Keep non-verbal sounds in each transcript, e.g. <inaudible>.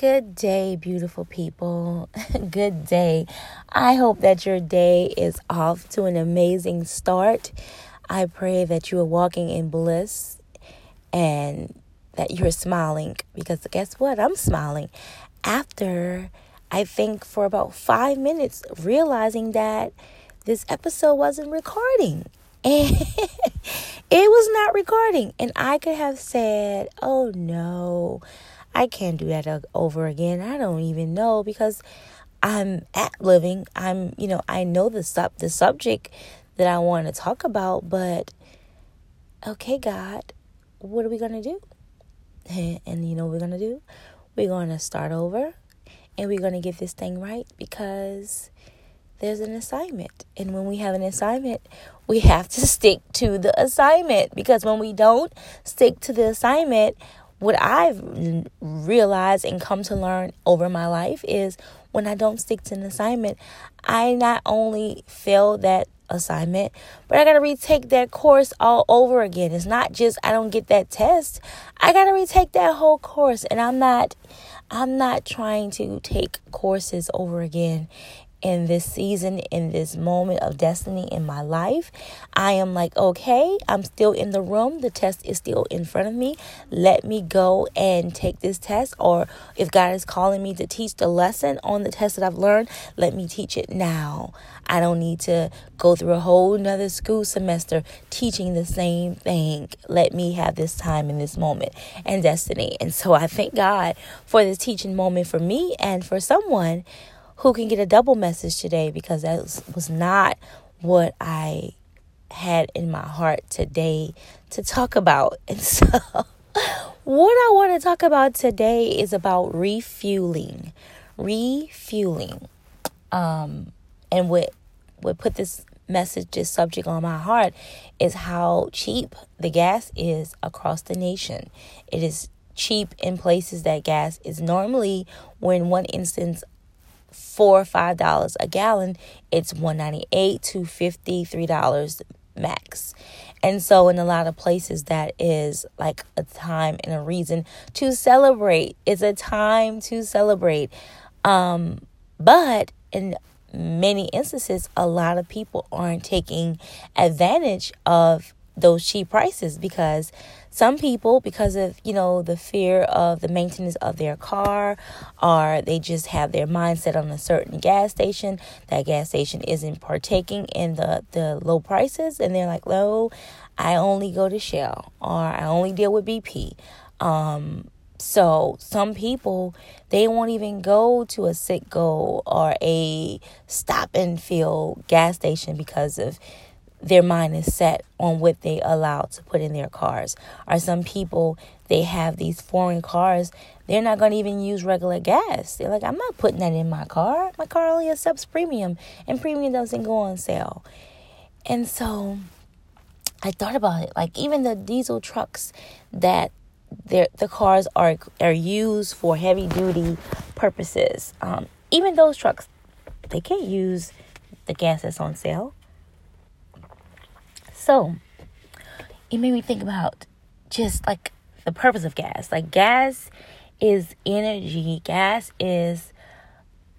Good day, beautiful people. <laughs> Good day. I hope that your day is off to an amazing start. I pray that you are walking in bliss and that you're smiling because guess what? I'm smiling after I think for about five minutes realizing that this episode wasn't recording. And <laughs> it was not recording. And I could have said, oh no, I can't do that uh, over again. I don't even know because I'm at living. I'm, you know, I know the sub the subject that I want to talk about, but okay, God, what are we gonna do? <laughs> And you know what we're gonna do? We're gonna start over and we're gonna get this thing right because there's an assignment. And when we have an assignment, we <laughs> have to stick to the assignment because when we don't stick to the assignment, what I've realized and come to learn over my life is when I don't stick to an assignment, I not only fail that assignment, but I got to retake that course all over again. It's not just I don't get that test. I got to retake that whole course and I'm not I'm not trying to take courses over again in this season, in this moment of destiny in my life. I am like, okay, I'm still in the room. The test is still in front of me. Let me go and take this test. Or if God is calling me to teach the lesson on the test that I've learned, let me teach it now. I don't need to go through a whole nother school semester teaching the same thing. Let me have this time in this moment and destiny. And so I thank God for this teaching moment for me and for someone who can get a double message today because that was not what I had in my heart today to talk about. <laughs> And so, what I want to talk about today is about refueling. Refueling. Um, and what what put this message, this subject on my heart is how cheap the gas is across the nation. It is cheap in places that gas is normally, when one instance four or five dollars a gallon, it's one ninety eight to fifty three dollars max. And so, in a lot of places, that is like a time and a reason to celebrate. It's a time to celebrate. Um, but in many instances, a lot of people aren't taking advantage of those cheap prices because some people because of you know the fear of the maintenance of their car or they just have their mindset on a certain gas station that gas station isn't partaking in the the low prices and they're like no i only go to shell or i only deal with bp um so some people they won't even go to a Citgo or a stop and fill gas station because of their mind is set on what they allow to put in their cars. Or some people, they have these foreign cars, they're not going to even use regular gas. They're like, I'm not putting that in my car. My car only accepts premium, and premium doesn't go on sale. And so I thought about it. Like, even the diesel trucks that the cars are, are used for heavy duty purposes, um, even those trucks, they can't use the gas that's on sale so it made me think about just like the purpose of gas. Like gas is energy. Gas is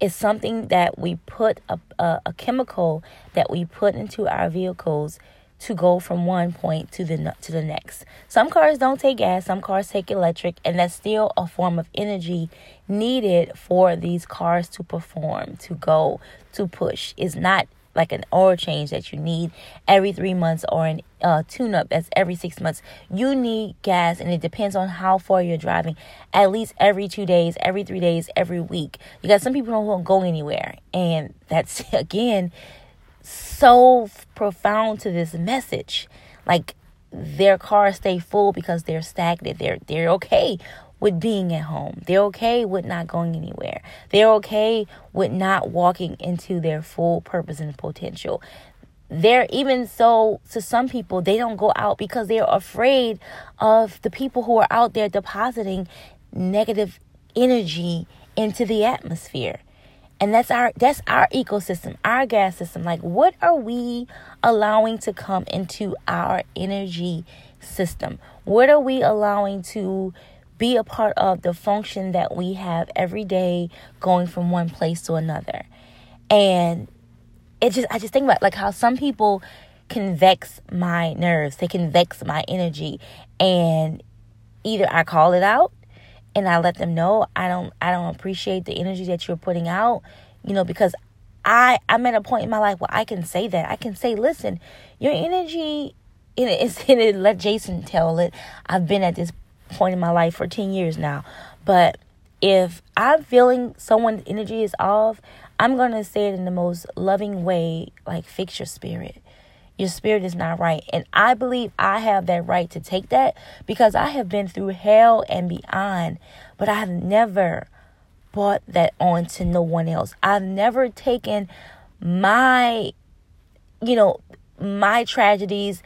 is something that we put a, a, a chemical that we put into our vehicles to go from one point to the to the next. Some cars don't take gas, some cars take electric, and that's still a form of energy needed for these cars to perform, to go, to push. Is not like an oil change that you need every three months or an uh, tune up that's every six months. You need gas, and it depends on how far you're driving. At least every two days, every three days, every week. You got some people who don't go anywhere, and that's <laughs> again so profound to this message. Like their cars stay full because they're stagnant. They're they're okay with being at home. They're okay with not going anywhere. They're okay with not walking into their full purpose and potential. They're even so to some people, they don't go out because they're afraid of the people who are out there depositing negative energy into the atmosphere. And that's our that's our ecosystem, our gas system. Like what are we allowing to come into our energy system? What are we allowing to be a part of the function that we have every day going from one place to another. And it just I just think about like how some people can vex my nerves, they can vex my energy and either I call it out and I let them know I don't I don't appreciate the energy that you're putting out, you know, because I I'm at a point in my life where I can say that. I can say, listen, your energy and it's <laughs> and let Jason tell it. I've been at this point in my life for 10 years now. But if I'm feeling someone's energy is off, I'm going to say it in the most loving way, like fix your spirit. Your spirit is not right. And I believe I have that right to take that because I have been through hell and beyond, but I have never brought that on to no one else. I've never taken my, you know, my tragedies,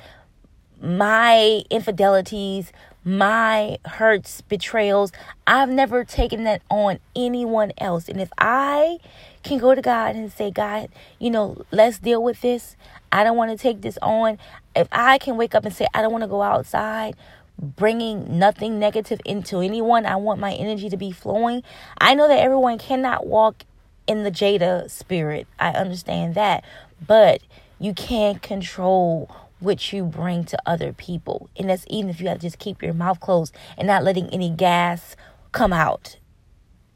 my infidelities, my hurts, betrayals. I've never taken that on anyone else. And if I can go to God and say, God, you know, let's deal with this. I don't want to take this on. If I can wake up and say, I don't want to go outside bringing nothing negative into anyone, I want my energy to be flowing. I know that everyone cannot walk in the Jada spirit. I understand that. But you can't control which you bring to other people. And that's even if you have to just keep your mouth closed and not letting any gas come out.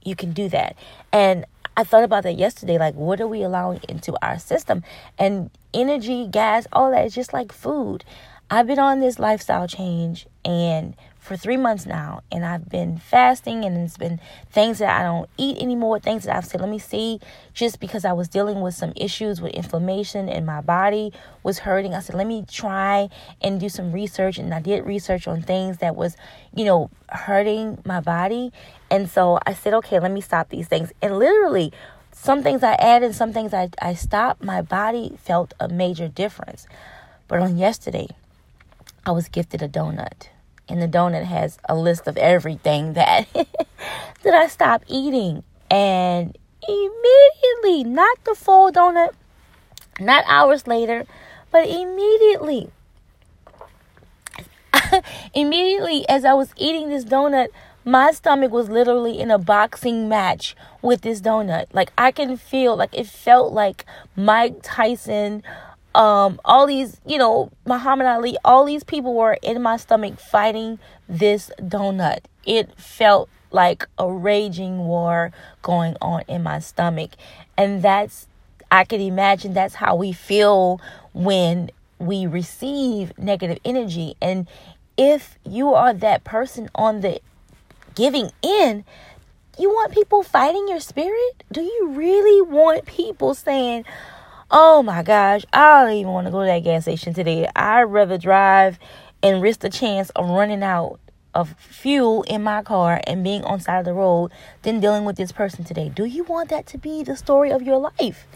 You can do that. And I thought about that yesterday. Like, what are we allowing into our system? And energy, gas, all that is just like food. I've been on this lifestyle change and for three months now, and I've been fasting, and it's been things that I don't eat anymore, things that I've said, let me see, just because I was dealing with some issues with inflammation and my body was hurting. I said, let me try and do some research, and I did research on things that was, you know, hurting my body, and so I said, okay, let me stop these things, and literally. Some things I added, some things I, I stopped. My body felt a major difference. But on yesterday, I was gifted a donut and the donut has a list of everything that <laughs> that I stopped eating. And immediately not the full donut not hours later but immediately <laughs> immediately as I was eating this donut my stomach was literally in a boxing match with this donut. Like I can feel like it felt like Mike Tyson um all these you know muhammad ali all these people were in my stomach fighting this donut. It felt like a raging war going on in my stomach. And that's i can imagine that's how we feel when we receive negative energy. And if you are that person on the giving in you want people fighting your spirit? Do you really want people saying Oh my gosh, I don't even want to go to that gas station today. I'd rather drive and risk the chance of running out of fuel in my car and being on side of the road than dealing with this person today. Do you want that to be the story of your life?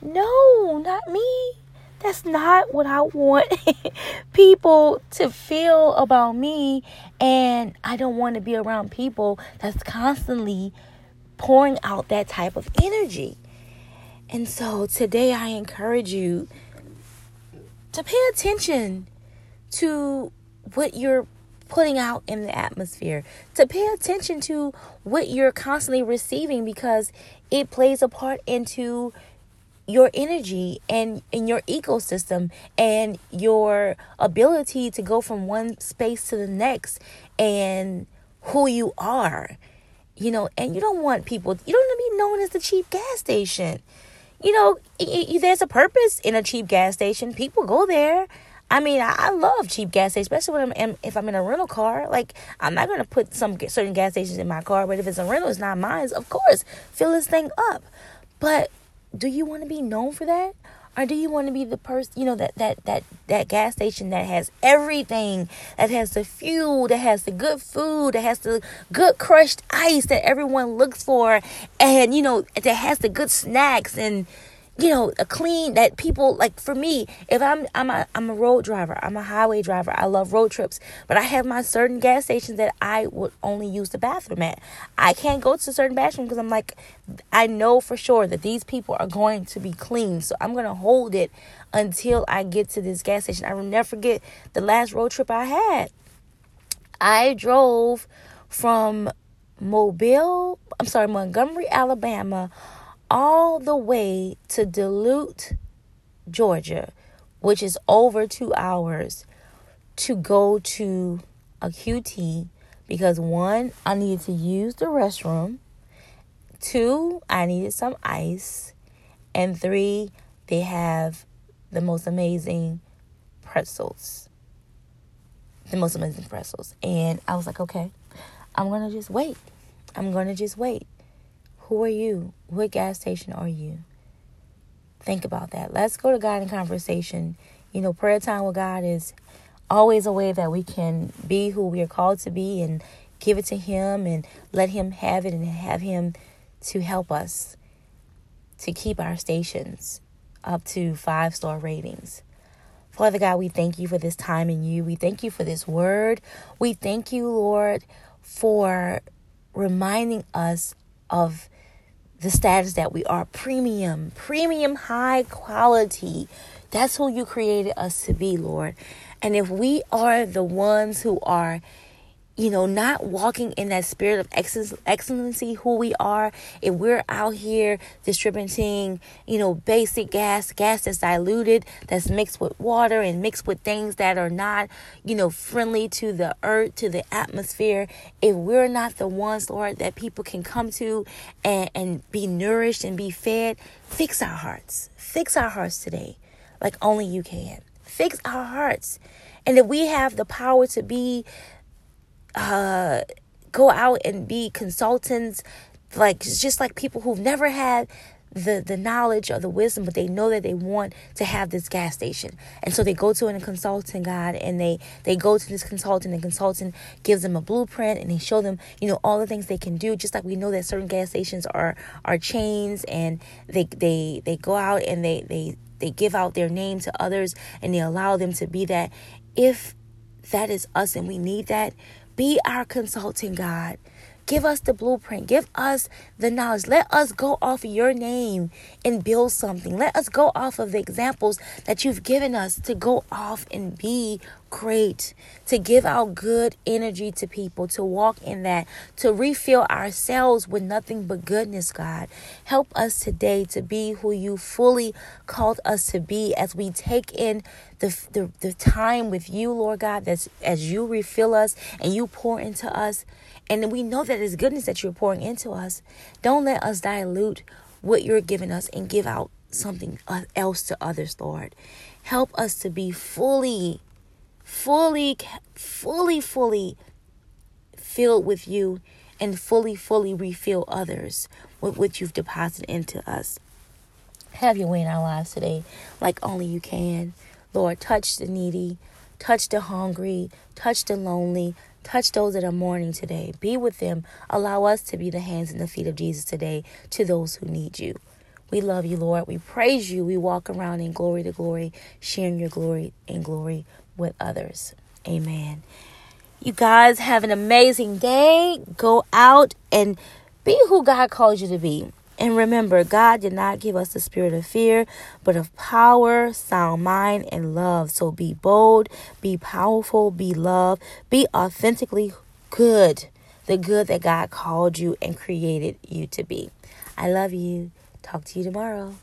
No, not me. That's not what I want <laughs> people to feel about me. And I don't want to be around people that's constantly pouring out that type of energy. And so today I encourage you to pay attention to what you're putting out in the atmosphere, to pay attention to what you're constantly receiving because it plays a part into your energy and in your ecosystem and your ability to go from one space to the next and who you are. You know, and you don't want people, you don't want to be known as the cheap gas station you know, there's a purpose in a cheap gas station. People go there. I mean, I, love cheap gas stations, especially when I'm if I'm in a rental car. Like, I'm not gonna put some certain gas stations in my car, but if it's a rental, it's not mine. Of course, fill this thing up. But do you want to be known for that? Or do you want to be the person you know that that that that gas station that has everything that has the fuel that has the good food that has the good crushed ice that everyone looks for and you know that has the good snacks and you know, a clean that people like for me, if I'm I'm a I'm a road driver, I'm a highway driver. I love road trips, but I have my certain gas stations that I would only use the bathroom at. I can't go to a certain bathroom because I'm like I know for sure that these people are going to be clean. So I'm going to hold it until I get to this gas station. I will never forget the last road trip I had. I drove from Mobile, I'm sorry, Montgomery, Alabama, all the way to Duluth, Georgia, which is over two hours, to go to a QT because one, I needed to use the restroom, two, I needed some ice, and three, they have the most amazing pretzels. The most amazing pretzels. And I was like, okay, I'm to just wait. I'm to just wait. Who are you? What gas station are you? Think about that. Let's go to God in conversation. You know, prayer time with God is always a way that we can be who we are called to be and give it to Him and let Him have it and have Him to help us to keep our stations up to five star ratings. Father God, we thank you for this time in you. We thank you for this word. We thank you, Lord, for reminding us of the status that we are premium, premium high quality. That's who you created us to be, Lord. And if we are the ones who are you know, not walking in that spirit of excellency, who we are, if we're out here distributing, you know, basic gas, gas that's diluted, that's mixed with water and mixed with things that are not, you know, friendly to the earth, to the atmosphere, if we're not the ones, Lord, that people can come to and, and be nourished and be fed, fix our hearts. Fix our hearts today like only you can. Fix our hearts. And if we have the power to be uh, go out and be consultants, like just like people who've never had the the knowledge or the wisdom, but they know that they want to have this gas station, and so they go to a consultant, God, and they they go to this consultant, and consultant gives them a blueprint, and they show them, you know, all the things they can do. Just like we know that certain gas stations are are chains, and they they they go out and they they they give out their name to others, and they allow them to be that. If that is us, and we need that, be our consulting, God. Give us the blueprint. Give us the knowledge. Let us go off your name and build something. Let us go off of the examples that you've given us to go off and be great, to give out good energy to people, to walk in that, to refill ourselves with nothing but goodness, God. Help us today to be who you fully called us to be as we take in the, the, the time with you, Lord God, that's as you refill us and you pour into us. And we know that it's goodness that you're pouring into us. Don't let us dilute what you're giving us and give out something uh, else to others, Lord. Help us to be fully fully, fully, fully filled with you and fully, fully refill others with what you've deposited into us. Have your way in our lives today like only you can. Lord, touch the needy, touch the hungry, touch the lonely, touch those that are mourning today. Be with them. Allow us to be the hands and the feet of Jesus today to those who need you. We love you, Lord. We praise you. We walk around in glory to glory, sharing your glory and glory with others. Amen. You guys have an amazing day. Go out and be who God calls you to be. And remember, God did not give us the spirit of fear, but of power, sound mind, and love. So be bold, be powerful, be love, be authentically good, the good that God called you and created you to be. I love you. Talk to you tomorrow.